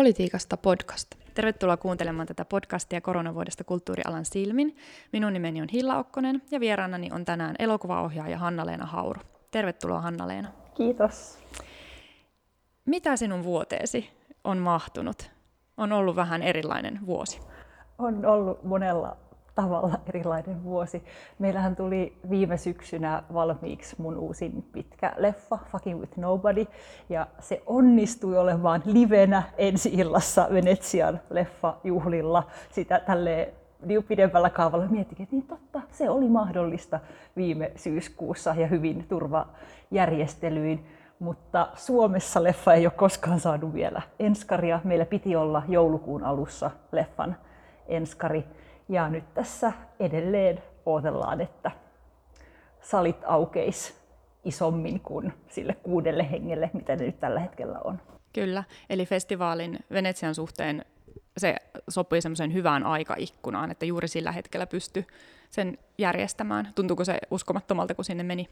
Politiikasta podcast. Tervetuloa kuuntelemaan tätä podcastia koronavuodesta kulttuurialan silmin. Minun nimeni on Hilla Okkonen ja vieraanani on tänään elokuvaohjaaja Hanna-Leena Hauru. Tervetuloa Hanna-Leena. Kiitos. Mitä sinun vuoteesi on mahtunut? On ollut vähän erilainen vuosi. On ollut monella tavalla erilainen vuosi. Meillähän tuli viime syksynä valmiiksi mun uusin pitkä leffa, Fucking with Nobody, ja se onnistui olemaan livenä ensi illassa Venetsian leffajuhlilla. Sitä tälle niin pidemmällä kaavalla miettikin, että niin totta, se oli mahdollista viime syyskuussa ja hyvin turvajärjestelyin. Mutta Suomessa leffa ei ole koskaan saanut vielä enskaria. Meillä piti olla joulukuun alussa leffan enskari. Ja nyt tässä edelleen odotellaan, että salit aukeis isommin kuin sille kuudelle hengelle, mitä ne nyt tällä hetkellä on. Kyllä, eli festivaalin Venetsian suhteen se sopii semmoisen hyvään aikaikkunaan, että juuri sillä hetkellä pysty sen järjestämään. Tuntuuko se uskomattomalta, kun sinne meni?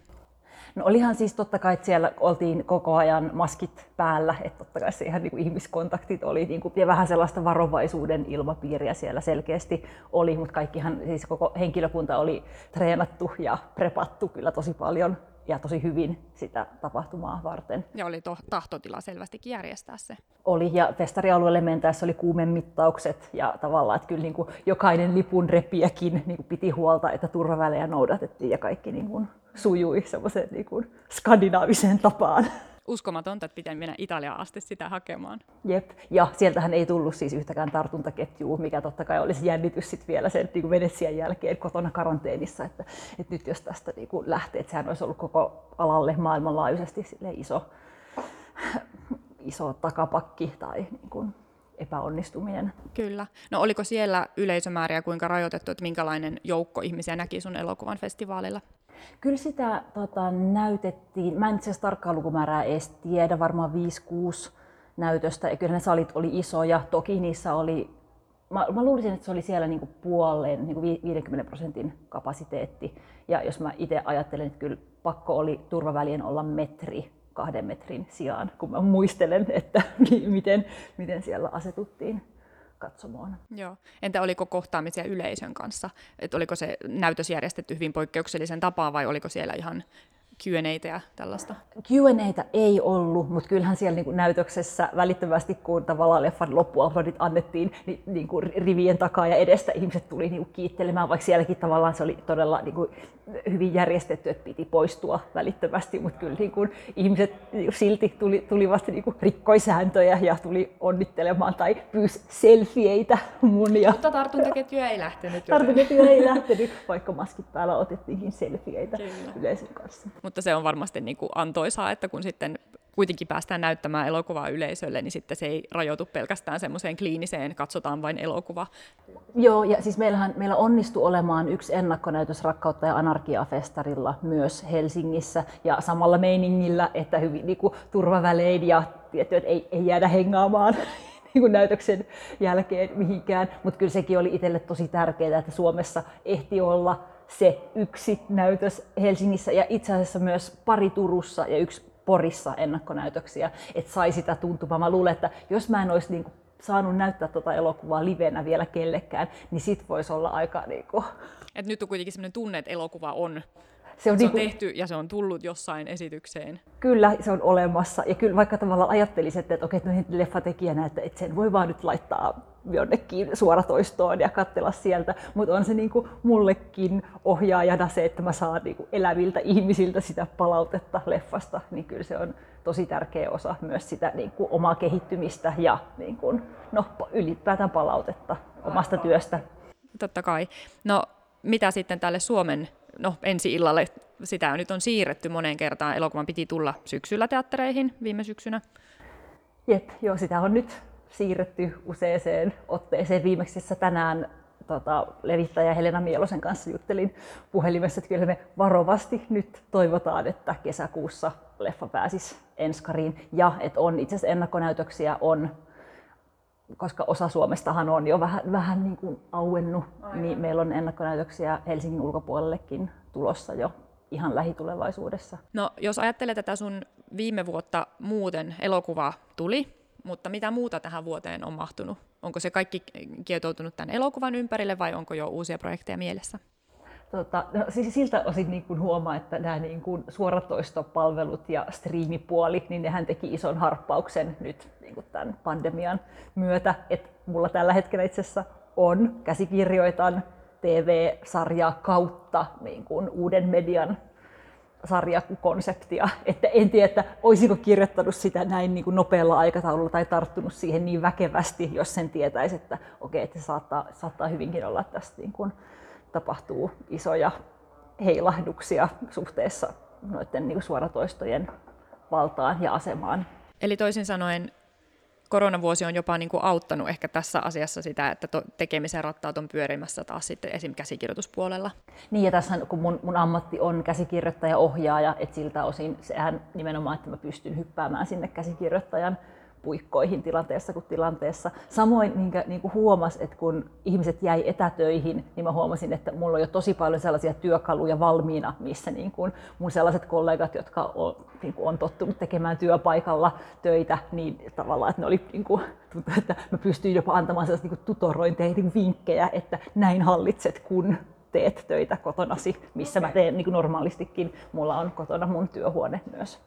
No olihan siis totta kai, että siellä oltiin koko ajan maskit päällä, että totta kai se ihan niin ihmiskontaktit oli niin kuin, ja vähän sellaista varovaisuuden ilmapiiriä siellä selkeästi oli, mutta kaikkihan, siis koko henkilökunta oli treenattu ja prepattu kyllä tosi paljon ja tosi hyvin sitä tapahtumaa varten. Ja oli to- tahtotila selvästikin järjestää se. Oli, ja festarialueelle mentäessä oli kuumemittaukset, ja tavallaan, että kyllä niin kuin jokainen lipun repiäkin niin kuin piti huolta, että turvavälejä noudatettiin, ja kaikki niin kuin sujui semmoiseen niin kuin skandinaaviseen tapaan. Uskomatonta, että pitää mennä Italiaan asti sitä hakemaan. Jep, ja sieltähän ei tullut siis yhtäkään tartuntaketjua, mikä totta kai olisi jännitys sit vielä sen niin Venetsian jälkeen kotona karanteenissa, että, että nyt jos tästä niin kuin lähtee, että sehän olisi ollut koko alalle maailmanlaajuisesti iso, iso takapakki tai niin kuin epäonnistuminen. Kyllä. No oliko siellä yleisömääriä kuinka rajoitettu, että minkälainen joukko ihmisiä näki sun elokuvan festivaalilla? Kyllä sitä tota, näytettiin, mä en itse asiassa tarkkaa lukumäärää edes tiedä, varmaan 5-6 näytöstä, ja kyllä ne salit oli isoja, toki niissä oli, mä, mä luulisin, että se oli siellä niinku puoleen, niinku 50 prosentin kapasiteetti, ja jos mä itse ajattelen, että kyllä pakko oli turvavälien olla metri kahden metrin sijaan, kun mä muistelen, että miten, miten siellä asetuttiin katsomoon. Joo. Entä oliko kohtaamisia yleisön kanssa? Et oliko se näytös järjestetty hyvin poikkeuksellisen tapaan vai oliko siellä ihan Q&A ja tällaista? Q&A ei ollut, mutta kyllähän siellä niin kuin näytöksessä välittömästi, kun tavallaan leffan loppuaplodit annettiin, niin, niin kuin rivien takaa ja edestä ihmiset tuli niin kuin kiittelemään, vaikka sielläkin tavallaan se oli todella niin kuin hyvin järjestetty, että piti poistua välittömästi, mutta kyllä niin kuin ihmiset silti tuli, tulivat niin kuin rikkoisääntöjä ja tuli onnittelemaan tai pyysi selfieitä mun. Ja... Mutta tartuntaketju ei lähtenyt. Tartuntaketju ei lähtenyt, vaikka maskit päällä otettiinkin selfieitä Kyllä. yleisön kanssa. Mutta se on varmasti niin kuin antoisaa, että kun sitten kuitenkin päästään näyttämään elokuvaa yleisölle, niin sitten se ei rajoitu pelkästään semmoiseen kliiniseen, katsotaan vain elokuva. Joo, ja siis meillähän, meillä onnistui olemaan yksi ennakkonäytös Rakkautta ja anarkiaa-festarilla myös Helsingissä, ja samalla meiningillä, että hyvin niin kuin, turvavälein ja tietty, että ei, ei jäädä hengaamaan niin kuin näytöksen jälkeen mihinkään, mutta kyllä sekin oli itselle tosi tärkeää, että Suomessa ehti olla se yksi näytös Helsingissä ja itse asiassa myös pari Turussa ja yksi Porissa ennakkonäytöksiä, että sai sitä tuntumaan. Mä luulen, että jos mä en olisi niin kuin saanut näyttää tuota elokuvaa livenä vielä kellekään, niin sit voisi olla aika... Niin kuin... Et nyt on kuitenkin sellainen tunne, että elokuva on se on, se on niin kuin, tehty ja se on tullut jossain esitykseen. Kyllä, se on olemassa. Ja kyllä vaikka tavallaan ajattelisit, että okei, no leffatekijänä, että, että sen voi vaan nyt laittaa jonnekin suoratoistoon ja katsella sieltä, mutta on se niin kuin mullekin ohjaajana se, että mä saan niin kuin eläviltä ihmisiltä sitä palautetta leffasta, niin kyllä se on tosi tärkeä osa myös sitä niin kuin omaa kehittymistä ja niin kuin, no, ylipäätään palautetta omasta työstä. Totta kai. No mitä sitten tälle Suomen no, ensi illalle, sitä nyt on siirretty moneen kertaan. Elokuvan piti tulla syksyllä teattereihin viime syksynä. Jep, joo, sitä on nyt siirretty useeseen otteeseen. Viimeksi tänään tota, levittäjä Helena Mielosen kanssa juttelin puhelimessa, että kyllä me varovasti nyt toivotaan, että kesäkuussa leffa pääsisi enskariin. Ja että on itse asiassa ennakkonäytöksiä on koska osa Suomestahan on jo vähän, vähän niin kuin auennut, Aivan. niin meillä on ennakkonäytöksiä Helsingin ulkopuolellekin tulossa jo ihan lähitulevaisuudessa. No jos ajattelee tätä sun viime vuotta muuten, elokuva tuli, mutta mitä muuta tähän vuoteen on mahtunut? Onko se kaikki kietoutunut tämän elokuvan ympärille vai onko jo uusia projekteja mielessä? Tota, no, siis siltä osin niin kuin huomaa, että nämä niin kuin suoratoistopalvelut ja striimipuoli, niin nehän teki ison harppauksen nyt niin kuin tämän pandemian myötä. Et mulla tällä hetkellä itse asiassa on, käsikirjoitan TV-sarjaa kautta niin kuin uuden median sarjakonseptia. Että en tiedä, että olisiko kirjoittanut sitä näin niin kuin nopealla aikataululla tai tarttunut siihen niin väkevästi, jos sen tietäisi, että okei, että se saattaa, saattaa hyvinkin olla, tästä niin kuin tapahtuu isoja heilahduksia suhteessa noiden niin suoratoistojen valtaan ja asemaan. Eli toisin sanoen koronavuosi on jopa niin kuin auttanut ehkä tässä asiassa sitä, että to, tekemisen rattaat on pyörimässä taas sitten esim. käsikirjoituspuolella. Niin ja tässä kun mun, mun ammatti on käsikirjoittaja, ohjaaja, että siltä osin sehän nimenomaan, että mä pystyn hyppäämään sinne käsikirjoittajan puikkoihin tilanteessa kuin tilanteessa. Samoin minkä, niin kuin huomas, että kun ihmiset jäi etätöihin, niin mä huomasin, että mulla on jo tosi paljon sellaisia työkaluja valmiina, missä niin kuin mun sellaiset kollegat, jotka on, niin kuin on tottunut tekemään työpaikalla töitä, niin tavallaan, että ne oli niin kuin, tuntuu, että mä pystyin jopa antamaan sellaisia niin tutorointeja, niin vinkkejä, että näin hallitset, kun teet töitä kotonasi, missä mä teen niin kuin normaalistikin. Mulla on kotona mun työhuone myös.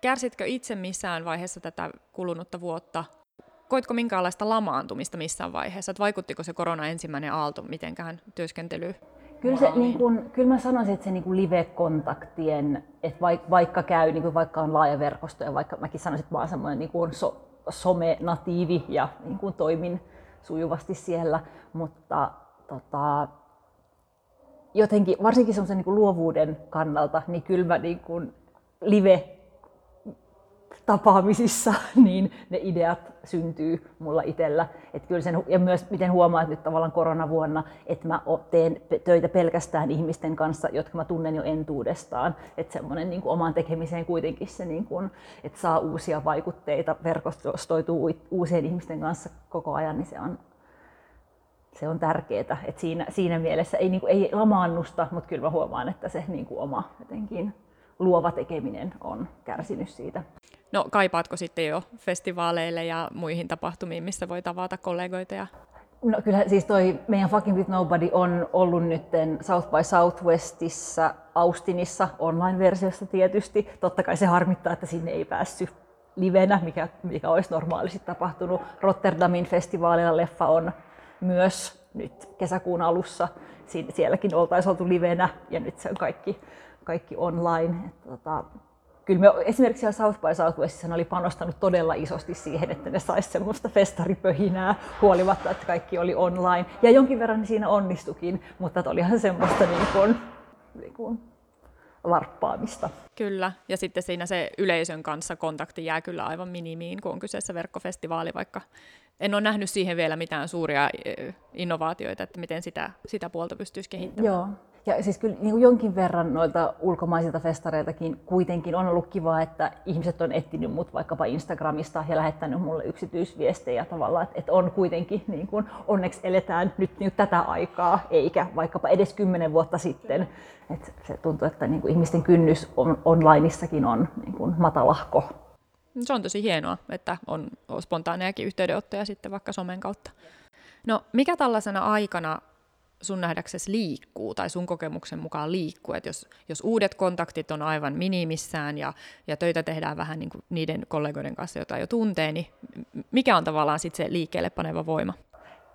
Kärsitkö itse missään vaiheessa tätä kulunutta vuotta? Koitko minkäänlaista lamaantumista missään vaiheessa? Että vaikuttiko se korona ensimmäinen aalto mitenkään työskentelyyn? Kyllä, se, niin kun, kyllä mä sanoisin, että se niin live-kontaktien, että vaikka käy, niin vaikka on laaja verkosto ja vaikka mäkin sanoisin, että mä oon semmoinen niin so, some-natiivi ja niin kuin toimin sujuvasti siellä, mutta tota, jotenkin, varsinkin semmoisen niin luovuuden kannalta, niin kyllä mä niin kuin live tapaamisissa, niin ne ideat syntyy mulla itsellä. Et kyllä sen, ja myös miten huomaat nyt tavallaan koronavuonna, että mä teen töitä pelkästään ihmisten kanssa, jotka mä tunnen jo entuudestaan. Että semmoinen niin omaan tekemiseen kuitenkin se, niin kuin, että saa uusia vaikutteita, verkostoituu uusien ihmisten kanssa koko ajan, niin se on, se on tärkeää. Et siinä, siinä mielessä ei, niin kuin, ei lamaannusta, mutta kyllä mä huomaan, että se niin kuin oma jotenkin luova tekeminen on kärsinyt siitä. No kaipaatko sitten jo festivaaleille ja muihin tapahtumiin, missä voi tavata kollegoita? Ja... No kyllä siis toi meidän Fucking With Nobody on ollut nyt South by Southwestissa, Austinissa, online-versiossa tietysti. Totta kai se harmittaa, että sinne ei päässyt livenä, mikä, mikä olisi normaalisti tapahtunut. Rotterdamin festivaalilla leffa on myös nyt kesäkuun alussa. Sielläkin oltaisiin oltu livenä ja nyt se on kaikki, kaikki online. Että, tota, kyllä me esimerkiksi siellä South by Southwestissa oli panostanut todella isosti siihen, että ne saisi semmoista festaripöhinää huolimatta, että kaikki oli online. Ja jonkin verran siinä onnistukin, mutta olihan semmoista niin kuin, niin kuin larppaamista. Kyllä, ja sitten siinä se yleisön kanssa kontakti jää kyllä aivan minimiin, kun on kyseessä verkkofestivaali, vaikka en ole nähnyt siihen vielä mitään suuria innovaatioita, että miten sitä, sitä puolta pystyisi kehittämään. Joo, ja siis kyllä niin kuin jonkin verran noilta ulkomaisilta festareiltakin kuitenkin on ollut kiva, että ihmiset on etsinyt mut vaikkapa Instagramista ja lähettänyt mulle yksityisviestejä tavallaan, että, että on kuitenkin, niin kuin, onneksi eletään nyt niin tätä aikaa, eikä vaikkapa edes kymmenen vuotta sitten. Että se tuntuu, että niin kuin ihmisten kynnys on, onlineissakin on niin kuin matalahko. Se on tosi hienoa, että on spontaanejakin yhteydenottoja sitten vaikka somen kautta. No mikä tällaisena aikana sun nähdäksesi liikkuu tai sun kokemuksen mukaan liikkuu, että jos, jos uudet kontaktit on aivan minimissään ja, ja töitä tehdään vähän niin kuin niiden kollegoiden kanssa, joita jo tuntee, niin mikä on tavallaan sitten se liikkeelle paneva voima?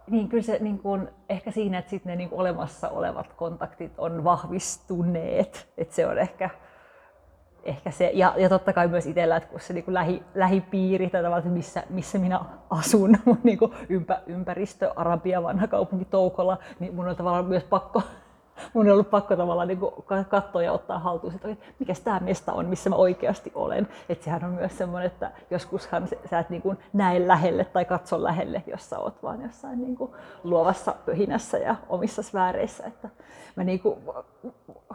Niin kyllä se niin kuin, ehkä siinä, että sit ne niin olemassa olevat kontaktit on vahvistuneet, että se on ehkä ehkä se, ja, ja totta kai myös itsellä, että kun se niin kuin lähi, lähipiiri tai tavallaan, missä, missä minä asun, mun niin kuin ympä, ympäristö, Arabia, vanha kaupunki Toukola, niin mun on tavallaan myös pakko mun on ollut pakko tavallaan niin katsoa ja ottaa haltuun, että mikä tämä mesta on, missä mä oikeasti olen. Et sehän on myös semmoinen, että joskushan sä et niin kuin näe lähelle tai katso lähelle, jos sä oot vaan jossain niin kuin luovassa pöhinässä ja omissa sfääreissä. Että mä niin kuin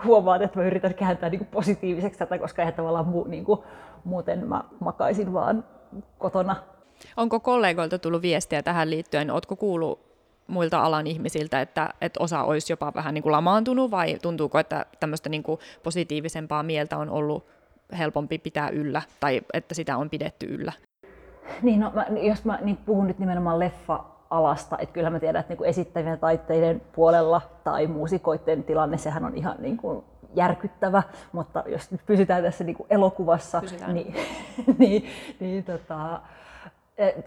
huomaan, että mä yritän kääntää niin kuin positiiviseksi tätä, koska eihän tavallaan mu, niin kuin, muuten mä makaisin vaan kotona Onko kollegoilta tullut viestiä tähän liittyen? Oletko kuullut muilta alan ihmisiltä, että, että osa olisi jopa vähän niin kuin lamaantunut vai tuntuuko, että tämmöistä niin kuin positiivisempaa mieltä on ollut helpompi pitää yllä tai että sitä on pidetty yllä? Niin, no, mä, jos mä niin puhun nyt nimenomaan leffa alasta, että kyllä mä tiedän, että niin esittävien taiteiden puolella tai muusikoiden tilanne, sehän on ihan niin kuin järkyttävä, mutta jos nyt pysytään tässä niin kuin elokuvassa, pysytään. niin, niin, niin tota,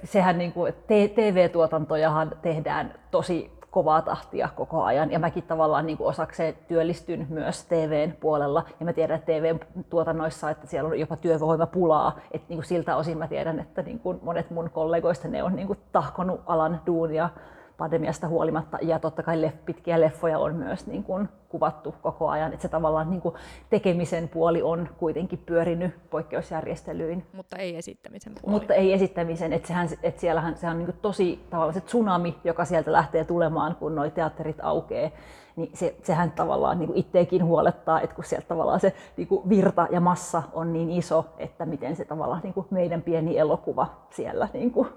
sehän niin kuin, TV-tuotantojahan tehdään tosi kovaa tahtia koko ajan. Ja mäkin tavallaan niin kuin osakseen työllistyn myös TVn puolella. Ja mä tiedän, että TVn tuotannoissa, että siellä on jopa työvoimapulaa. Että niin kuin siltä osin mä tiedän, että niin kuin monet mun kollegoista ne on niin kuin tahkonut alan duunia pandemiasta huolimatta. Ja totta kai leff, pitkiä leffoja on myös niin kuin kuvattu koko ajan. Että se tavallaan niin kuin tekemisen puoli on kuitenkin pyörinyt poikkeusjärjestelyin. Mutta ei esittämisen puoli. Mutta ei esittämisen. Että, sehän, että siellähän se on niin kuin tosi tavallaan se tsunami, joka sieltä lähtee tulemaan, kun nuo teatterit aukeaa niin se, sehän tavallaan niin itseäkin huolettaa, että kun sieltä tavallaan se niin kuin virta ja massa on niin iso, että miten se tavallaan niin kuin meidän pieni elokuva siellä niin kuin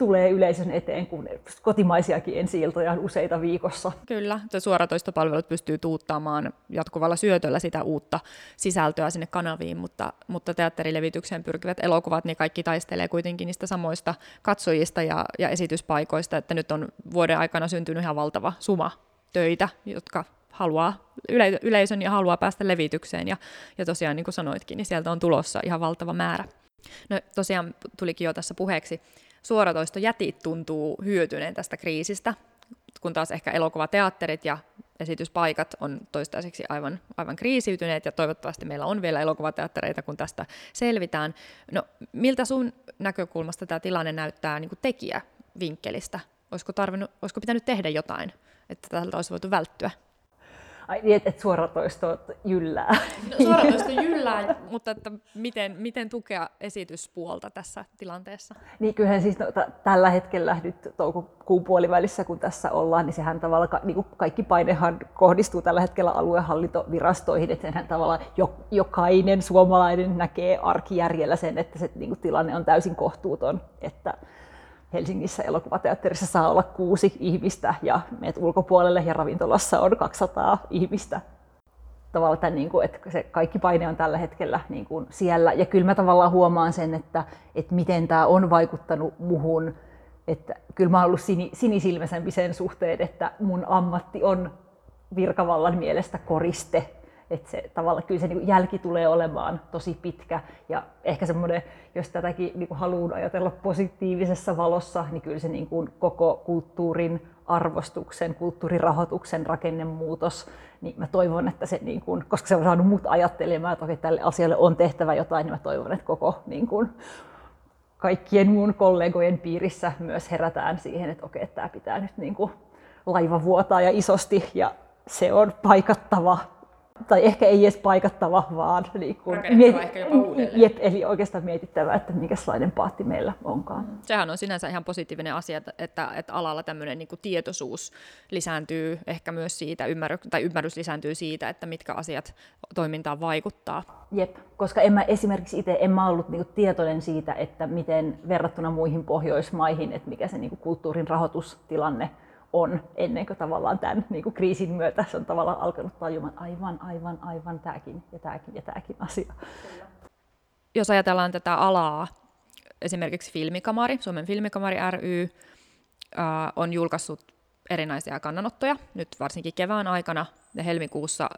tulee yleisön eteen, kun kotimaisiakin ensi on useita viikossa. Kyllä, suoratoistopalvelut pystyy tuuttaamaan jatkuvalla syötöllä sitä uutta sisältöä sinne kanaviin, mutta, mutta teatterilevitykseen pyrkivät elokuvat, niin kaikki taistelee kuitenkin niistä samoista katsojista ja, ja esityspaikoista, että nyt on vuoden aikana syntynyt ihan valtava suma töitä, jotka haluaa yleisön ja haluaa päästä levitykseen. Ja, ja tosiaan, niin kuin sanoitkin, niin sieltä on tulossa ihan valtava määrä. No tosiaan tulikin jo tässä puheeksi, suoratoistojätit tuntuu hyötyneen tästä kriisistä, kun taas ehkä elokuvateatterit ja esityspaikat on toistaiseksi aivan, aivan kriisiytyneet ja toivottavasti meillä on vielä elokuvateattereita, kun tästä selvitään. No, miltä sun näkökulmasta tämä tilanne näyttää niin tekijävinkkelistä? Olisiko, tarvinnut, olisiko pitänyt tehdä jotain, että tältä olisi voitu välttyä? Ai niin, että et suoratoisto jyllää. No, suoratoisto jyllää, mutta että miten, miten tukea esityspuolta tässä tilanteessa? Niin kyllähän siis no, t- tällä hetkellä nyt toukokuun puolivälissä, kun tässä ollaan, niin sehän tavallaan ka- niin kaikki painehan kohdistuu tällä hetkellä aluehallintovirastoihin, että senhän tavallaan jo, jokainen suomalainen näkee arkijärjellä sen, että se niin kuin, tilanne on täysin kohtuuton, että Helsingissä elokuvateatterissa saa olla kuusi ihmistä ja meet ulkopuolelle ja ravintolassa on 200 ihmistä. Tavallaan niin kuin, että se kaikki paine on tällä hetkellä niin kuin siellä. Ja kyllä mä tavallaan huomaan sen, että, että miten tämä on vaikuttanut muhun. Että kyllä mä oon ollut sinisilmäisempi sen suhteen, että mun ammatti on virkavallan mielestä koriste että se tavallaan kyllä se niin jälki tulee olemaan tosi pitkä. Ja ehkä semmoinen, jos tätäkin niin haluan ajatella positiivisessa valossa, niin kyllä se niin kuin koko kulttuurin arvostuksen, kulttuurirahoituksen rakennemuutos, niin mä toivon, että se, niin kuin, koska se on saanut mut ajattelemaan, että okei, tälle asialle on tehtävä jotain, niin mä toivon, että koko niin kuin, kaikkien mun kollegojen piirissä myös herätään siihen, että okei, tämä pitää nyt niin kuin, laiva vuotaa ja isosti ja se on paikattava tai ehkä ei edes paikattava, vaan niin kuin, miet, ehkä jopa uudelleen. Jep, eli oikeastaan mietittävä, että minkälainen paatti meillä onkaan. Sehän on sinänsä ihan positiivinen asia, että, että, alalla tämmöinen niin kuin tietoisuus lisääntyy ehkä myös siitä, ymmärrys, tai ymmärrys lisääntyy siitä, että mitkä asiat toimintaan vaikuttaa. Jep, koska en mä esimerkiksi itse en mä ollut niin kuin tietoinen siitä, että miten verrattuna muihin Pohjoismaihin, että mikä se niin kuin kulttuurin rahoitustilanne on ennen kuin tavallaan tämän niin kuin kriisin myötä se on tavallaan alkanut tajumaan aivan, aivan, aivan tämäkin ja tämäkin ja tämäkin asia. Jos ajatellaan tätä alaa, esimerkiksi Filmikamari, Suomen Filmikamari ry, on julkaissut erinäisiä kannanottoja, nyt varsinkin kevään aikana ja helmikuussa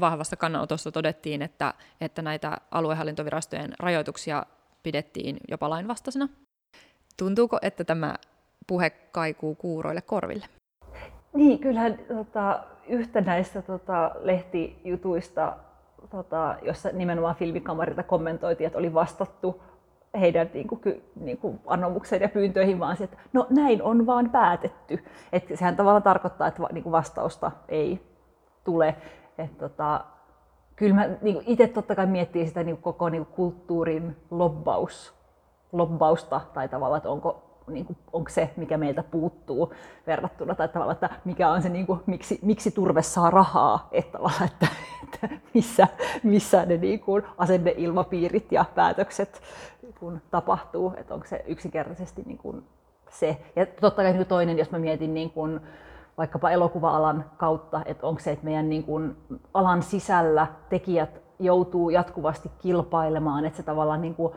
vahvassa kannanotossa todettiin, että, että näitä aluehallintovirastojen rajoituksia pidettiin jopa lainvastaisena. Tuntuuko, että tämä puhe kaikuu kuuroille korville. Niin, kyllähän tota, yhtä näistä tota, lehtijutuista, tota, jossa nimenomaan filmikamarilta kommentoitiin, että oli vastattu heidän niin kuin, niin kuin anomukseen ja pyyntöihin, vaan se, että no näin on vaan päätetty. Että sehän tavallaan tarkoittaa, että niin kuin vastausta ei tule. Et, tota, kyllä mä niin itse totta kai miettii sitä niin kuin koko niin kuin kulttuurin lobbaus, lobbausta tai tavallaan, että onko niin kuin, onko se, mikä meiltä puuttuu verrattuna, tai tavallaan, että mikä on se, niin kuin, miksi, miksi turve saa rahaa, että, että, että missä, missä ne niin kuin, asenneilmapiirit ja päätökset kun tapahtuu, että onko se yksinkertaisesti niin kuin, se. Ja totta kai niin toinen, jos mä mietin niin kuin, vaikkapa elokuva-alan kautta, että onko se, että meidän niin kuin, alan sisällä tekijät joutuu jatkuvasti kilpailemaan, että se tavallaan niin kuin,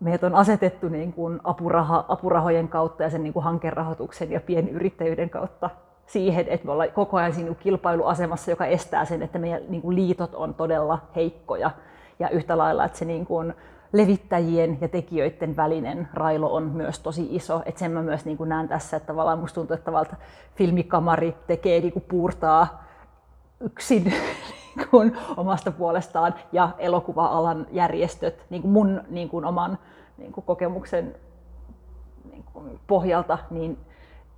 meidät on asetettu niin kuin apuraha, apurahojen kautta ja sen niin kuin hankerahoituksen ja pienyrittäjyyden kautta siihen, että me ollaan koko ajan siinä kilpailuasemassa, joka estää sen, että meidän niin kuin liitot on todella heikkoja. Ja yhtä lailla, että se niin kuin levittäjien ja tekijöiden välinen railo on myös tosi iso. Että sen mä myös niin kuin näen tässä, että tavallaan musta tuntuu, että filmikamari tekee niin kuin puurtaa yksin niin kuin omasta puolestaan ja elokuva-alan järjestöt niin kuin mun niin kuin oman niin kuin kokemuksen niin kuin pohjalta niin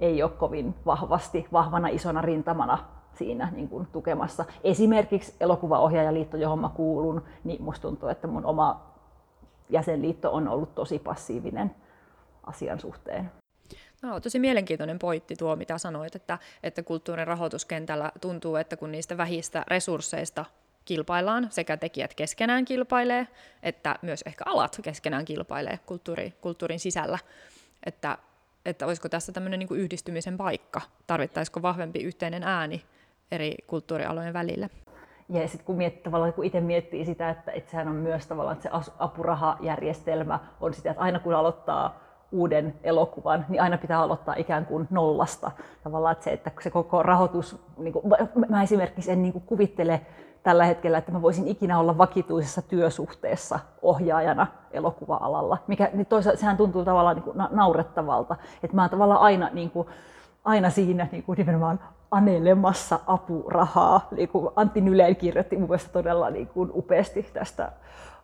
ei ole kovin vahvasti, vahvana isona rintamana siinä niin kuin tukemassa. Esimerkiksi elokuvaohjaajaliitto, johon mä kuulun, niin musta tuntuu, että mun oma jäsenliitto on ollut tosi passiivinen asian suhteen. No, tosi mielenkiintoinen pointti tuo, mitä sanoit, että, että kulttuurin rahoituskentällä tuntuu, että kun niistä vähistä resursseista kilpaillaan, sekä tekijät keskenään kilpailee, että myös ehkä alat keskenään kilpailee kulttuuri, kulttuurin sisällä, että, että olisiko tässä tämmöinen niin yhdistymisen paikka, tarvittaisiko vahvempi yhteinen ääni eri kulttuurialojen välillä. Ja sitten kun, miettii, tavallaan, kun itse miettii sitä, että, että sehän on myös tavallaan, että se apurahajärjestelmä on sitä, että aina kun aloittaa uuden elokuvan, niin aina pitää aloittaa ikään kuin nollasta. Tavallaan että se, että se koko rahoitus, niin kuin, mä esimerkiksi en niin kuin kuvittele tällä hetkellä, että mä voisin ikinä olla vakituisessa työsuhteessa ohjaajana elokuva-alalla, mikä niin toisaalta sehän tuntuu tavallaan niin kuin naurettavalta, että mä oon tavallaan aina, niin kuin, aina siinä niin kuin nimenomaan anelemassa apurahaa. Niin kuin Antti Nyleen kirjoitti mun mielestä todella niin kuin upeasti tästä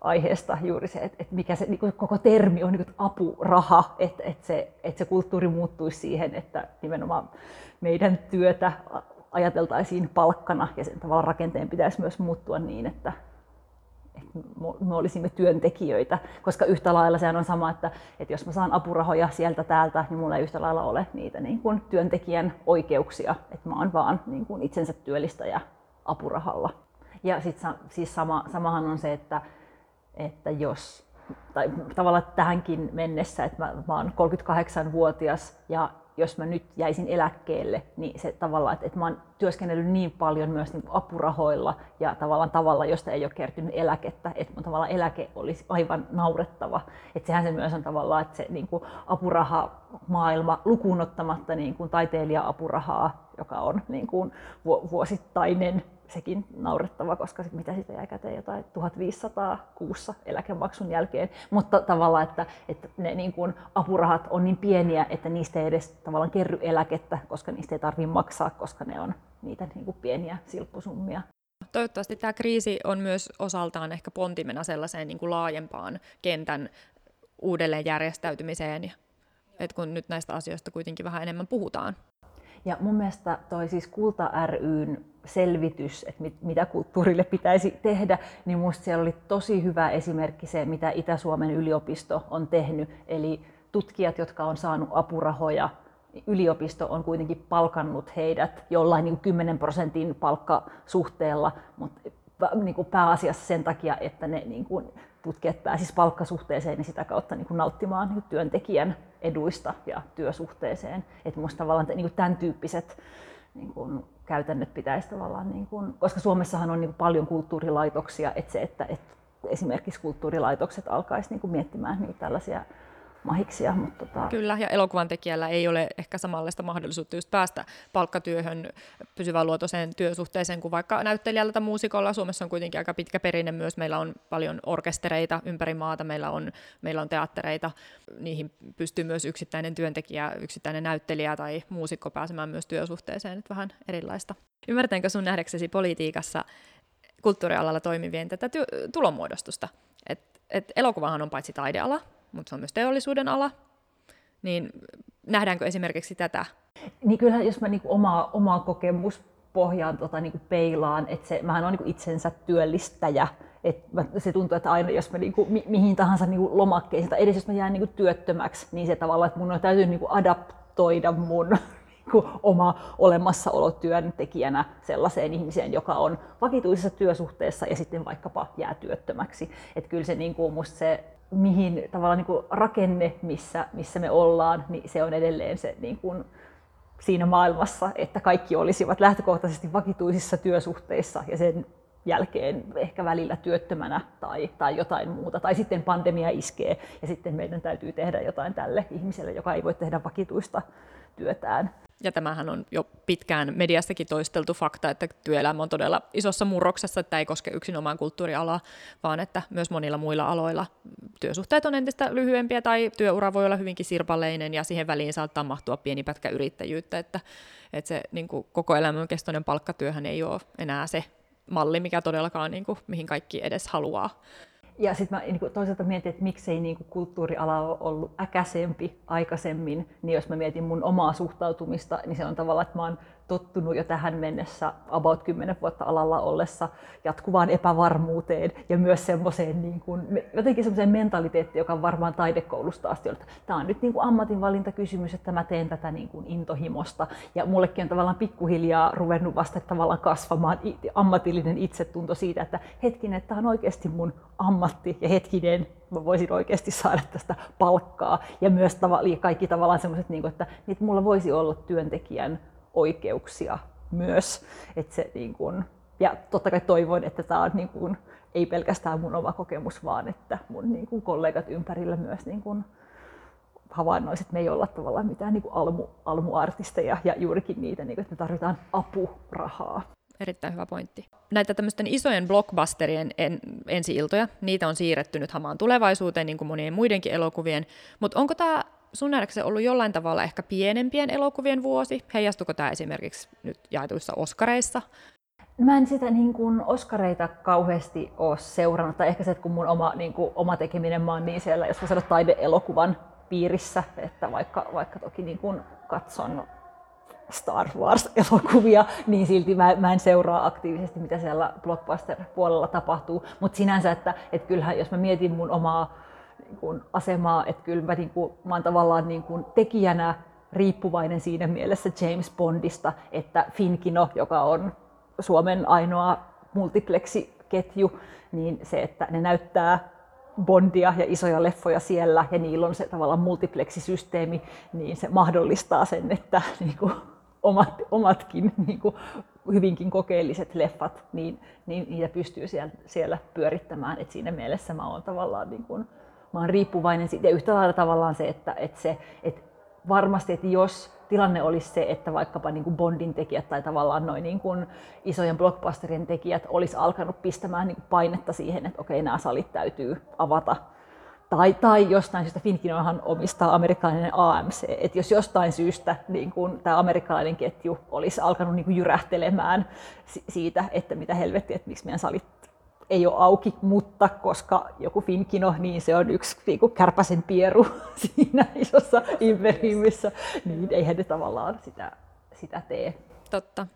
aiheesta juuri se, että, että mikä se niin kuin koko termi on niin kuin apuraha, että, että, se, että se kulttuuri muuttuisi siihen, että nimenomaan meidän työtä ajateltaisiin palkkana ja sen tavalla rakenteen pitäisi myös muuttua niin, että, että me olisimme työntekijöitä, koska yhtä lailla sehän on sama, että, että jos mä saan apurahoja sieltä täältä, niin mulla ei yhtä lailla ole niitä niin kuin työntekijän oikeuksia, että mä oon vaan niin kuin itsensä työllistäjä apurahalla. Ja sitten siis sama, samahan on se, että, että jos tai tavallaan tähänkin mennessä, että mä, mä oon 38-vuotias ja jos mä nyt jäisin eläkkeelle, niin se tavallaan, että, että mä oon työskennellyt niin paljon myös niin apurahoilla ja tavallaan tavalla, josta ei ole kertynyt eläkettä, että mun tavallaan eläke olisi aivan naurettava. Että sehän se myös on tavallaan, että se niin kuin apurahamaailma lukuun ottamatta niin kuin taiteilija-apurahaa, joka on niin kuin vuosittainen sekin naurettava, koska mitä siitä jää käteen jotain 1500 kuussa eläkemaksun jälkeen. Mutta tavallaan, että, että ne niin kuin apurahat on niin pieniä, että niistä ei edes tavallaan kerry eläkettä, koska niistä ei tarvitse maksaa, koska ne on niitä niin kuin pieniä silppusummia. Toivottavasti tämä kriisi on myös osaltaan ehkä pontimena sellaiseen niin kuin laajempaan kentän uudelleen järjestäytymiseen, että kun nyt näistä asioista kuitenkin vähän enemmän puhutaan. Ja mun mielestä toi siis Kulta ryn selvitys, että mit, mitä kulttuurille pitäisi tehdä, niin musta siellä oli tosi hyvä esimerkki se, mitä Itä-Suomen yliopisto on tehnyt. Eli tutkijat, jotka on saanut apurahoja, yliopisto on kuitenkin palkannut heidät jollain niin 10 prosentin palkkasuhteella, mutta niin kuin pääasiassa sen takia, että ne niin kuin tutkijat pääsisivät palkkasuhteeseen niin sitä kautta niin kuin nauttimaan niin kuin työntekijän eduista ja työsuhteeseen. Että minusta tavallaan niin kuin tämän tyyppiset niin kuin käytännöt pitäisi tavallaan, niin kuin, koska Suomessahan on niin kuin paljon kulttuurilaitoksia, että se, että, että esimerkiksi kulttuurilaitokset alkaisi niin kuin miettimään niin tällaisia mahiksia. Mutta tota... Kyllä, ja elokuvan tekijällä ei ole ehkä samanlaista mahdollisuutta just päästä palkkatyöhön, pysyvään luotoiseen työsuhteeseen kuin vaikka näyttelijällä tai muusikolla. Suomessa on kuitenkin aika pitkä perinne myös. Meillä on paljon orkestereita ympäri maata, meillä on, meillä on teattereita. Niihin pystyy myös yksittäinen työntekijä, yksittäinen näyttelijä tai muusikko pääsemään myös työsuhteeseen. Että vähän erilaista. Ymmärtäänkö sun nähdäksesi politiikassa kulttuurialalla toimivien tätä työ, tulonmuodostusta? Et, et elokuvahan on paitsi taideala, mutta se on myös teollisuuden ala, niin nähdäänkö esimerkiksi tätä? Niin kyllähän jos mä niin omaa, omaa kokemuspohjaan tota, niin peilaan, että se, mähän olen niin itsensä työllistäjä, et se tuntuu, että aina jos mä niinku, mi, mihin tahansa niinku lomakkeisiin, tai edes jos mä jään niinku työttömäksi, niin se tavallaan, että mun on täytyy niinku adaptoida mun niinku, oma olemassaolo työntekijänä sellaiseen ihmiseen, joka on vakituisessa työsuhteessa ja sitten vaikkapa jää työttömäksi. Että kyllä se niinku, musta se mihin tavallaan niin kuin rakenne, missä, missä me ollaan, niin se on edelleen se niin kuin siinä maailmassa, että kaikki olisivat lähtökohtaisesti vakituisissa työsuhteissa ja sen jälkeen ehkä välillä työttömänä tai, tai jotain muuta. Tai sitten pandemia iskee ja sitten meidän täytyy tehdä jotain tälle ihmiselle, joka ei voi tehdä vakituista työtään. Ja tämähän on jo pitkään mediassakin toisteltu fakta, että työelämä on todella isossa murroksessa, että ei koske yksinomaan kulttuurialaa, vaan että myös monilla muilla aloilla työsuhteet on entistä lyhyempiä tai työura voi olla hyvinkin sirpaleinen ja siihen väliin saattaa mahtua pieni pätkä yrittäjyyttä, että, että se niin kuin koko elämän kestoinen palkkatyöhän ei ole enää se malli, mikä todellakaan niin kuin, mihin kaikki edes haluaa. Ja sitten mä niin toisaalta mietin, että miksei niin kuin kulttuuriala ole ollut äkäisempi aikaisemmin, niin jos mä mietin mun omaa suhtautumista, niin se on tavallaan, että mä oon tottunut jo tähän mennessä about 10 vuotta alalla ollessa jatkuvaan epävarmuuteen ja myös semmoiseen niin kuin, jotenkin semmoiseen mentaliteettiin, joka on varmaan taidekoulusta asti ollut. Tämä on nyt niin kuin ammatinvalintakysymys, että mä teen tätä niin kuin intohimosta. Ja mullekin on tavallaan pikkuhiljaa ruvennut vasta tavallaan kasvamaan ammatillinen itsetunto siitä, että hetkinen, että tämä on oikeasti mun ammatti ja hetkinen, mä voisin oikeasti saada tästä palkkaa. Ja myös kaikki tavallaan semmoiset, niin että, että mulla voisi olla työntekijän oikeuksia myös. Että se, niin kun, ja totta kai toivon, että tämä on niin kun, ei pelkästään mun oma kokemus, vaan että mun niin kun, kollegat ympärillä myös niin kun, havainnoisivat, että me ei olla tavallaan mitään niin kuin almu, almuartisteja ja juurikin niitä, niin kuin, että me tarvitaan apurahaa. Erittäin hyvä pointti. Näitä tämmöisten isojen blockbusterien en, ensi-iltoja, niitä on siirretty nyt hamaan tulevaisuuteen, niin kuin monien muidenkin elokuvien, mutta onko tämä sun nähdäkseni ollut jollain tavalla ehkä pienempien elokuvien vuosi? Heijastuko tämä esimerkiksi nyt jaetuissa Oskareissa? Mä en sitä niin kuin Oskareita kauheasti ole seurannut, tai ehkä se, että kun mun oma, niin kuin, oma tekeminen, mä oon niin siellä, jos mä sanon taideelokuvan piirissä, että vaikka, vaikka toki niin kuin katson Star Wars-elokuvia, niin silti mä, mä en seuraa aktiivisesti, mitä siellä blockbuster-puolella tapahtuu. Mutta sinänsä, että, että kyllähän jos mä mietin mun omaa niin kuin asemaa, että kyllä mä, niin kuin, mä oon tavallaan niin kuin tekijänä riippuvainen siinä mielessä James Bondista, että Finkino, joka on Suomen ainoa multiplexiketju, niin se, että ne näyttää Bondia ja isoja leffoja siellä ja niillä on se tavallaan multipleksisysteemi, niin se mahdollistaa sen, että niin kuin, omat, omatkin niin kuin, hyvinkin kokeelliset leffat, niin, niin niitä pystyy siellä, siellä pyörittämään. Et siinä mielessä mä oon tavallaan niin kuin, mä oon riippuvainen siitä. Ja yhtä lailla tavallaan se, että, että, se, että varmasti, että jos tilanne olisi se, että vaikkapa niin kuin Bondin tekijät tai tavallaan noin niin kuin isojen blockbusterien tekijät olisi alkanut pistämään niin kuin painetta siihen, että okei, nämä salit täytyy avata. Tai, tai jostain syystä Finkinohan omistaa amerikkalainen AMC, että jos jostain syystä niin kuin tämä amerikkalainen ketju olisi alkanut niin kuin jyrähtelemään siitä, että mitä helvettiä, että miksi meidän salit ei ole auki, mutta koska joku Finkino, niin se on yksi niin kuin kärpäsen pieru siinä isossa imperiumissa, niin eihän ne tavallaan sitä, sitä tee. Totta.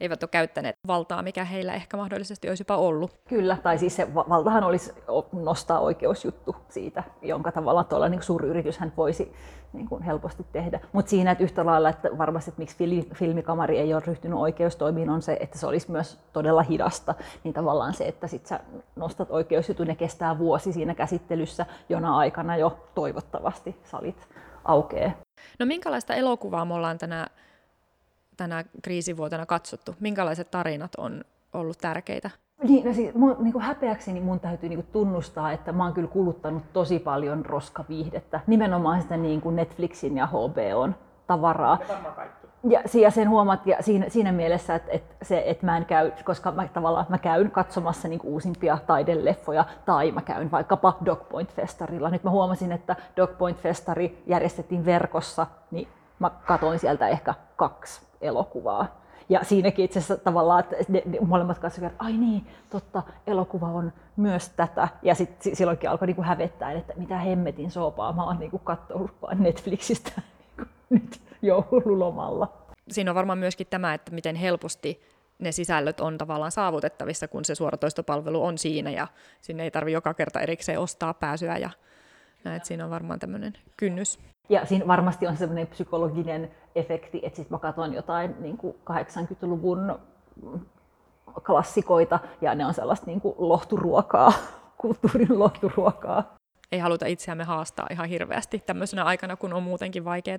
Eivät ole käyttäneet valtaa, mikä heillä ehkä mahdollisesti olisi jopa ollut. Kyllä, tai siis se valtahan olisi nostaa oikeusjuttu siitä, jonka tavallaan tuolla niin suuryritys hän voisi niin kuin helposti tehdä. Mutta siinä, että yhtä lailla, että varmasti että miksi filmikamari ei ole ryhtynyt oikeustoimiin, on se, että se olisi myös todella hidasta. Niin tavallaan se, että sit sä nostat oikeusjutun ja kestää vuosi siinä käsittelyssä, jona aikana jo toivottavasti salit aukeaa. No minkälaista elokuvaa me ollaan tänä, tänä kriisivuotena katsottu? Minkälaiset tarinat on ollut tärkeitä? Niin, no siis, mun, niin kuin häpeäkseni mun täytyy niin kuin tunnustaa, että mä oon kyllä kuluttanut tosi paljon roskaviihdettä, nimenomaan sitä niin kuin Netflixin ja HBOn tavaraa. Ja, ja sen huomaat ja siinä, siinä mielessä, että, että, se, että mä en käy, koska mä, tavallaan mä käyn katsomassa niin uusimpia taideleffoja tai mä käyn vaikkapa Dogpoint-festarilla. Nyt mä huomasin, että Dogpoint-festari järjestettiin verkossa, niin mä katoin sieltä ehkä kaksi elokuvaa ja siinäkin itse asiassa tavallaan, että ne, ne molemmat katsoivat, että ai niin, totta, elokuva on myös tätä. Ja sitten silloinkin alkoi niinku hävettää, että mitä hemmetin soopaa mä oon niinku katsonut vain Netflixistä niinku nyt joululomalla. Siinä on varmaan myöskin tämä, että miten helposti ne sisällöt on tavallaan saavutettavissa, kun se suoratoistopalvelu on siinä ja sinne ei tarvitse joka kerta erikseen ostaa pääsyä ja näin, siinä on varmaan tämmöinen kynnys. Ja siinä varmasti on semmoinen psykologinen efekti, että sitten mä katson jotain niin kuin 80-luvun klassikoita ja ne on sellaista niin kuin lohturuokaa, kulttuurin lohturuokaa. ei haluta itseämme haastaa ihan hirveästi tämmöisenä aikana, kun on muutenkin vaikeaa.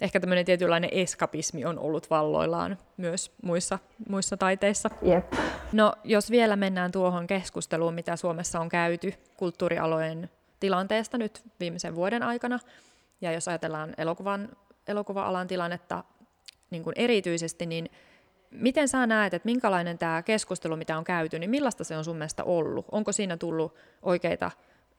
Ehkä tämmöinen tietynlainen eskapismi on ollut valloillaan myös muissa, muissa taiteissa. Yep. No, jos vielä mennään tuohon keskusteluun, mitä Suomessa on käyty kulttuurialojen tilanteesta nyt viimeisen vuoden aikana, ja jos ajatellaan elokuvan, elokuva-alan tilannetta niin kuin erityisesti, niin miten sä näet, että minkälainen tämä keskustelu, mitä on käyty, niin millaista se on sun mielestä ollut? Onko siinä tullut oikeita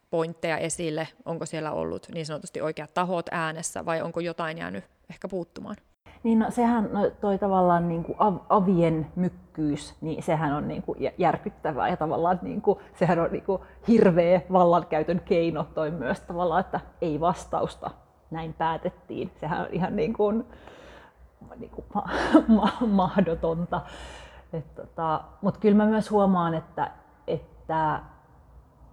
pointteja esille? Onko siellä ollut niin sanotusti oikeat tahot äänessä vai onko jotain jäänyt ehkä puuttumaan? Niin no, sehän no, toi tavallaan niin kuin av, avien mykkyys, niin sehän on niin kuin järkyttävää ja tavallaan niin kuin, sehän on niin kuin hirveä vallankäytön keino toi myös tavallaan, että ei vastausta, näin päätettiin. Sehän on ihan niin kuin, niin kuin ma- ma- mahdotonta. tota, Mutta kyllä mä myös huomaan, että, että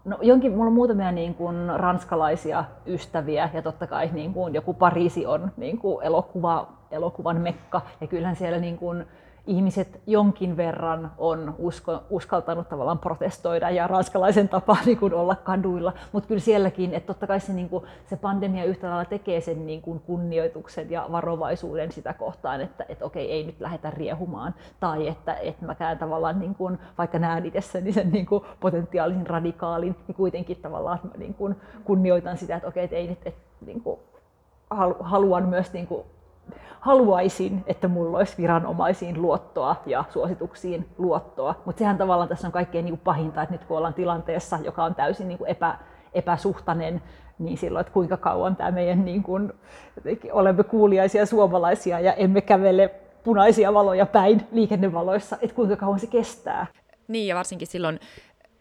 No jonkin, mulla on muutamia niin kuin ranskalaisia ystäviä ja totta kai niin kuin joku Pariisi on niin kuin elokuva, elokuvan mekka ja kyllähän siellä niin kuin ihmiset jonkin verran on usko, uskaltanut tavallaan protestoida ja ranskalaisen tapa niin kuin olla kaduilla, mutta kyllä sielläkin, että totta kai se, niin kuin, se pandemia yhtä lailla tekee sen niin kuin kunnioituksen ja varovaisuuden sitä kohtaan, että, että okei, ei nyt lähdetä riehumaan, tai että, että mäkään tavallaan, niin kuin, vaikka näen itsessäni sen niin kuin potentiaalisen radikaalin, niin kuitenkin tavallaan niin kuin kunnioitan sitä, että okei, että ei nyt, että, niin kuin, haluan myös niin kuin haluaisin, että mulla olisi viranomaisiin luottoa ja suosituksiin luottoa. Mutta sehän tavallaan tässä on kaikkein niin pahinta, että nyt kun ollaan tilanteessa, joka on täysin niin kuin epä, epäsuhtainen, niin silloin, että kuinka kauan tämä meidän niin kuin, olemme kuuliaisia suomalaisia ja emme kävele punaisia valoja päin liikennevaloissa, että kuinka kauan se kestää. Niin, ja varsinkin silloin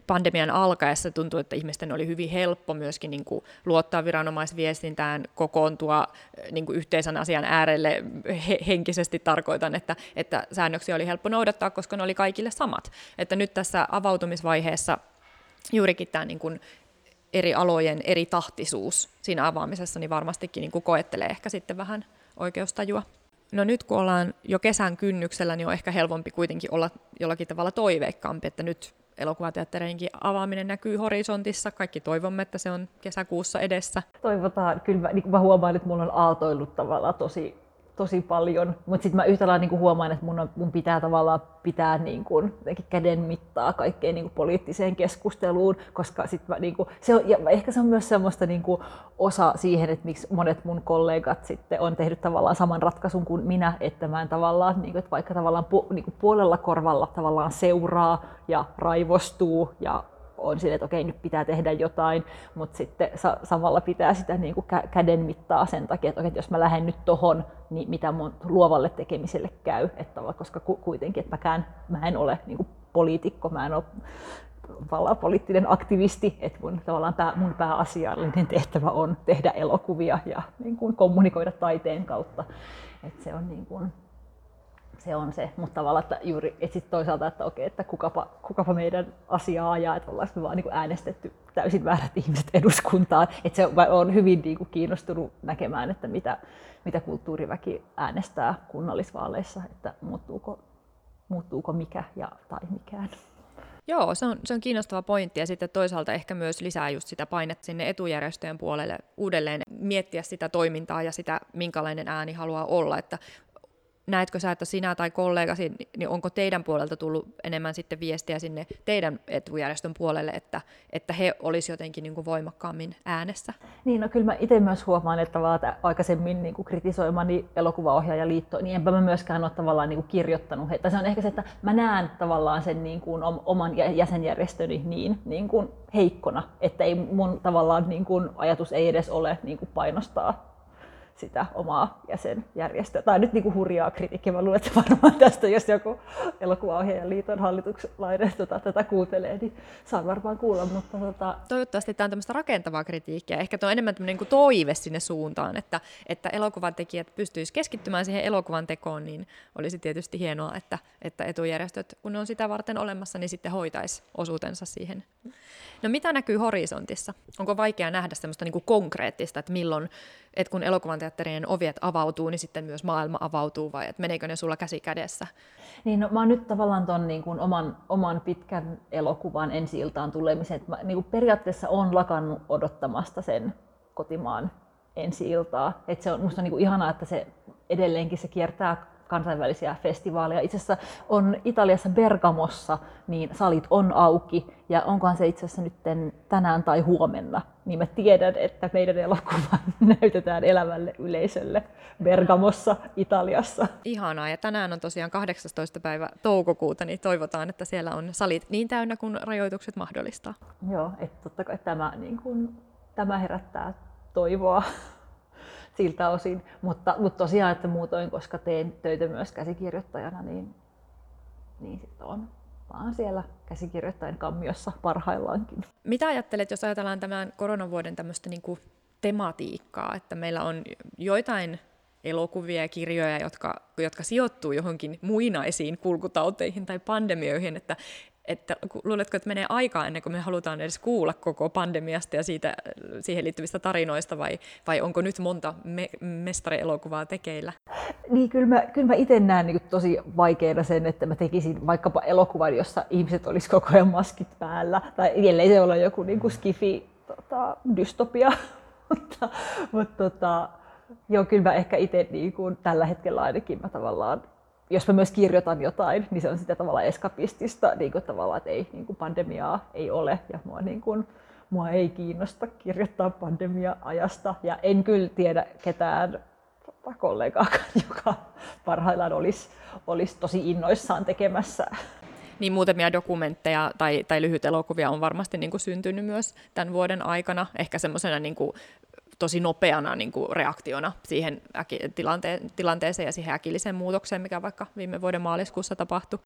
pandemian alkaessa tuntui, että ihmisten oli hyvin helppo myöskin niin kuin luottaa viranomaisviestintään, kokoontua niin kuin yhteisen asian äärelle he, henkisesti tarkoitan, että, että säännöksiä oli helppo noudattaa, koska ne oli kaikille samat. Että nyt tässä avautumisvaiheessa juurikin tämä niin kuin eri alojen eri tahtisuus siinä avaamisessa, niin varmastikin niin kuin koettelee ehkä sitten vähän oikeustajua. No nyt kun ollaan jo kesän kynnyksellä, niin on ehkä helpompi kuitenkin olla jollakin tavalla toiveikkaampi, että nyt elokuvateattereinkin avaaminen näkyy horisontissa. Kaikki toivomme, että se on kesäkuussa edessä. Toivotaan. Kyllä mä, niin mä huomaan, että mulla on aaltoillut tavallaan tosi tosi paljon, mutta sitten mä yhtä lailla niin huomaan, että mun, on, mun pitää tavallaan pitää niin kuin, käden mittaa kaikkeen niin kuin poliittiseen keskusteluun, koska sit mä, niin kuin, se on, ja ehkä se on myös semmoista niin kuin, osa siihen, että miksi monet mun kollegat sitten on tehnyt tavallaan saman ratkaisun kuin minä, että mä en tavallaan, niin kuin, että vaikka tavallaan pu, niin kuin puolella korvalla tavallaan seuraa ja raivostuu ja on sille, että okei, nyt pitää tehdä jotain, mutta sitten sa- samalla pitää sitä niin kuin kä- käden mittaa sen takia, että, okei, että jos mä lähden nyt tohon, niin mitä mun luovalle tekemiselle käy, että, koska ku- kuitenkin, että mäkään, mä en ole niin kuin poliitikko, mä en ole tavallaan poliittinen aktivisti, että mun, tavallaan pää, mun pääasiallinen tehtävä on tehdä elokuvia ja niin kuin kommunikoida taiteen kautta. että se on niin kuin, se on se, mutta tavallaan että juuri et sit toisaalta, että okei, että kukapa, kukapa meidän asiaa ajaa, että ollaan vaan niin äänestetty täysin väärät ihmiset eduskuntaan. Että se on hyvin niin kuin kiinnostunut näkemään, että mitä, mitä kulttuuriväki äänestää kunnallisvaaleissa, että muuttuuko, muuttuuko mikä ja, tai mikään. Joo, se on, se on kiinnostava pointti ja sitten toisaalta ehkä myös lisää just sitä painetta sinne etujärjestöjen puolelle uudelleen miettiä sitä toimintaa ja sitä, minkälainen ääni haluaa olla, että näetkö sä, että sinä tai kollegasi, niin onko teidän puolelta tullut enemmän sitten viestiä sinne teidän etujärjestön puolelle, että, että he olisivat jotenkin niin kuin voimakkaammin äänessä? Niin, no kyllä mä itse myös huomaan, että, että aikaisemmin niin kuin kritisoimani elokuvaohjaajaliitto, niin enpä mä myöskään ole tavallaan niin kuin kirjoittanut heitä. Se on ehkä se, että mä näen tavallaan sen niin kuin oman jäsenjärjestöni niin, niin kuin heikkona, että ei mun tavallaan niin kuin ajatus ei edes ole niin kuin painostaa sitä omaa jäsenjärjestöä. Tai nyt niin hurjaa kritiikkiä. Mä luulen, että varmaan tästä, jos joku elokuvaohjaajan liiton hallituslainen tota, tätä kuuntelee, niin saan varmaan kuulla. Mutta, tota... Toivottavasti tämä on tämmöistä rakentavaa kritiikkiä. Ehkä tuo on enemmän tämmöinen niin toive sinne suuntaan, että, että elokuvan tekijät pystyisivät keskittymään siihen elokuvan tekoon, niin olisi tietysti hienoa, että, että etujärjestöt, kun ne on sitä varten olemassa, niin sitten hoitaisi osuutensa siihen No mitä näkyy horisontissa? Onko vaikea nähdä semmoista niin kuin konkreettista, että milloin, että kun elokuvan teatterien ovet avautuu, niin sitten myös maailma avautuu vai että meneekö ne sulla käsi kädessä? Niin, no, mä oon nyt tavallaan ton niin kuin oman, oman pitkän elokuvan ensi iltaan tulemisen, että mä niin kuin periaatteessa on lakannut odottamasta sen kotimaan ensi iltaa. Et se on musta niin kuin ihanaa, että se edelleenkin se kiertää kansainvälisiä festivaaleja. Itse asiassa on Italiassa Bergamossa, niin salit on auki ja onkohan se itse asiassa nyt tänään tai huomenna, niin mä tiedän, että meidän elokuva näytetään elävälle yleisölle Bergamossa, Italiassa. Ihanaa ja tänään on tosiaan 18. päivä toukokuuta, niin toivotaan, että siellä on salit niin täynnä kuin rajoitukset mahdollistaa. Joo, että totta kai tämä, niin kuin, tämä herättää toivoa siltä osin. Mutta, mutta tosiaan, että muutoin, koska teen töitä myös käsikirjoittajana, niin, niin sitten on vaan siellä käsikirjoittajan kammiossa parhaillaankin. Mitä ajattelet, jos ajatellaan tämän koronavuoden tämmöistä niin kuin tematiikkaa, että meillä on joitain elokuvia ja kirjoja, jotka, jotka sijoittuu johonkin muinaisiin kulkutauteihin tai pandemioihin, että että luuletko, että menee aikaa ennen kuin me halutaan edes kuulla koko pandemiasta ja siitä, siihen liittyvistä tarinoista, vai, vai onko nyt monta me, mestarielokuvaa tekeillä? Niin, kyllä mä, kyllä mä itse näen niin tosi vaikeana sen, että mä tekisin vaikkapa elokuvan, jossa ihmiset olisi koko ajan maskit päällä, tai ellei se ole joku niin kuin skifi tota, dystopia, mutta, mutta tota, joo, kyllä mä ehkä itse niin kuin, tällä hetkellä ainakin mä tavallaan jos mä myös kirjoitan jotain, niin se on sitä tavalla eskapistista, niin kuin tavallaan, että ei, niin kuin pandemiaa ei ole ja mua, niin kuin, mua ei kiinnosta kirjoittaa pandemia-ajasta ja en kyllä tiedä ketään kollegaa, joka parhaillaan olisi, olisi tosi innoissaan tekemässä. Niin muutamia dokumentteja tai, tai lyhyt elokuvia on varmasti niin kuin syntynyt myös tämän vuoden aikana, ehkä semmoisena niin kuin tosi nopeana niin kuin reaktiona siihen äki- tilante- tilanteeseen ja siihen äkilliseen muutokseen, mikä vaikka viime vuoden maaliskuussa tapahtui.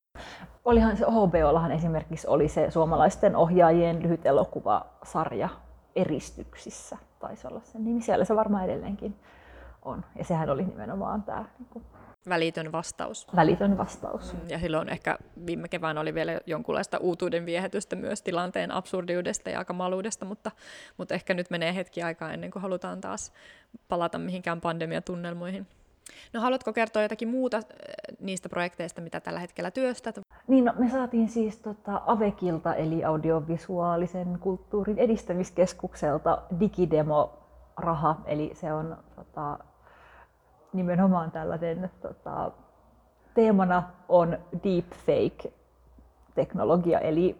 Olihan se HBOllahan esimerkiksi oli se suomalaisten ohjaajien lyhyt elokuvasarja Eristyksissä, taisi olla sen nimi, siellä se varmaan edelleenkin on. Ja sehän oli nimenomaan tämä niin kuin Välitön vastaus. Välitön vastaus. Ja silloin ehkä viime kevään oli vielä jonkunlaista uutuuden viehätystä myös tilanteen absurdiudesta ja kamaluudesta, mutta, mutta ehkä nyt menee hetki aikaa ennen kuin halutaan taas palata mihinkään pandemiatunnelmoihin. No haluatko kertoa jotakin muuta äh, niistä projekteista, mitä tällä hetkellä työstät? Niin, no, me saatiin siis tota Avekilta, eli audiovisuaalisen kulttuurin edistämiskeskukselta digidemo-raha, eli se on tota, nimenomaan tällainen tota, teemana on deepfake-teknologia, eli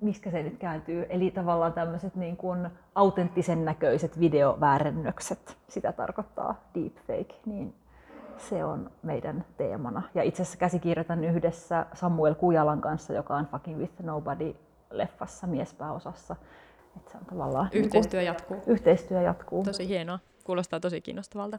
miskä se nyt kääntyy, eli tavallaan tämmöiset niin kuin autenttisen näköiset videoväärennökset, sitä tarkoittaa deepfake, niin se on meidän teemana. Ja itse asiassa käsikirjoitan yhdessä Samuel Kujalan kanssa, joka on Fucking with Nobody-leffassa miespääosassa. Et se on tavallaan yhteistyö niin kuin, jatkuu. Yhteistyö jatkuu. Tosi hienoa. Kuulostaa tosi kiinnostavalta.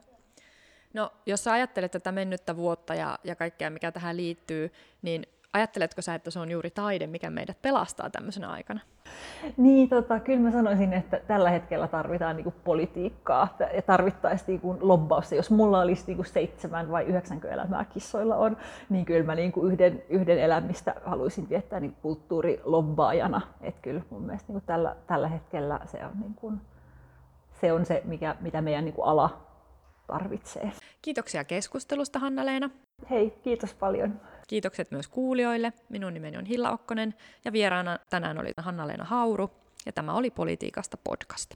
No, jos sä ajattelet tätä mennyttä vuotta ja, ja kaikkea, mikä tähän liittyy, niin ajatteletko sä, että se on juuri taide, mikä meidät pelastaa tämmöisenä aikana? Niin, tota, kyllä mä sanoisin, että tällä hetkellä tarvitaan niinku politiikkaa ja tarvittaisiin niinku lobbausta. Jos mulla olisi niinku seitsemän vai yhdeksänkö elämää kissoilla on, niin kyllä mä niinku yhden, yhden elämistä haluaisin viettää niinku kulttuurilobbaajana. Et kyllä mun mielestä niinku tällä, tällä hetkellä se on niinku, se on se, mikä, mitä meidän niin kuin ala tarvitsee. Kiitoksia keskustelusta, Hanna-Leena. Hei, kiitos paljon. Kiitokset myös kuulijoille. Minun nimeni on Hilla Okkonen ja vieraana tänään oli Hanna-Leena Hauru ja tämä oli Politiikasta podcast.